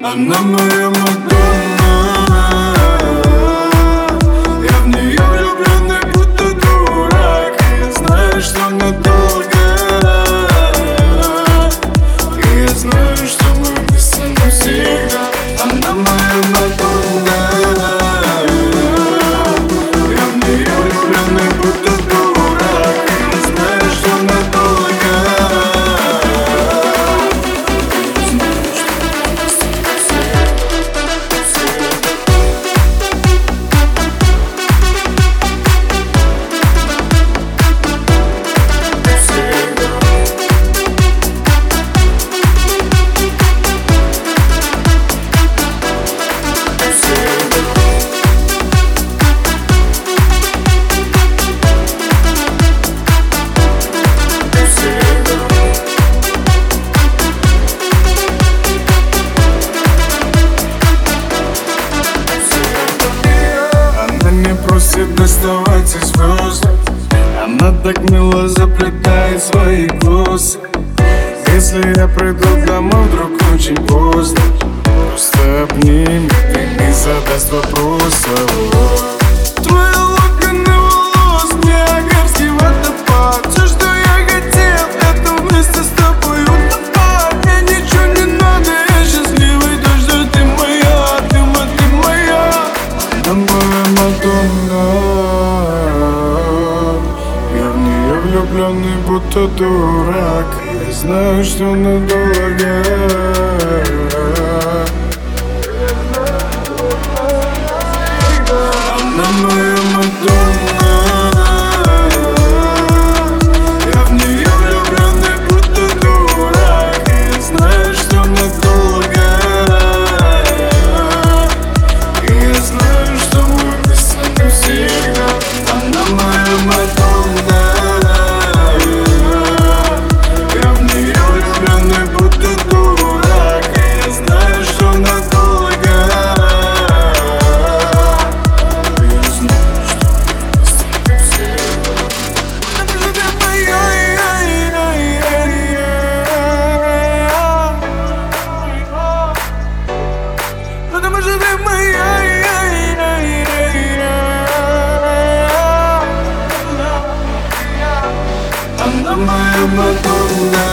Она моя Мадонна Я в нее влюблен и будто дурак. И я знаю, что надолго И я знаю, что мы не просит доставать из звезд Она так мило заплетает свои косы. Если я приду домой, вдруг очень поздно. Просто обними, ты не задаст вопросов. что дурак. Я знаю, что надолго. I'm not my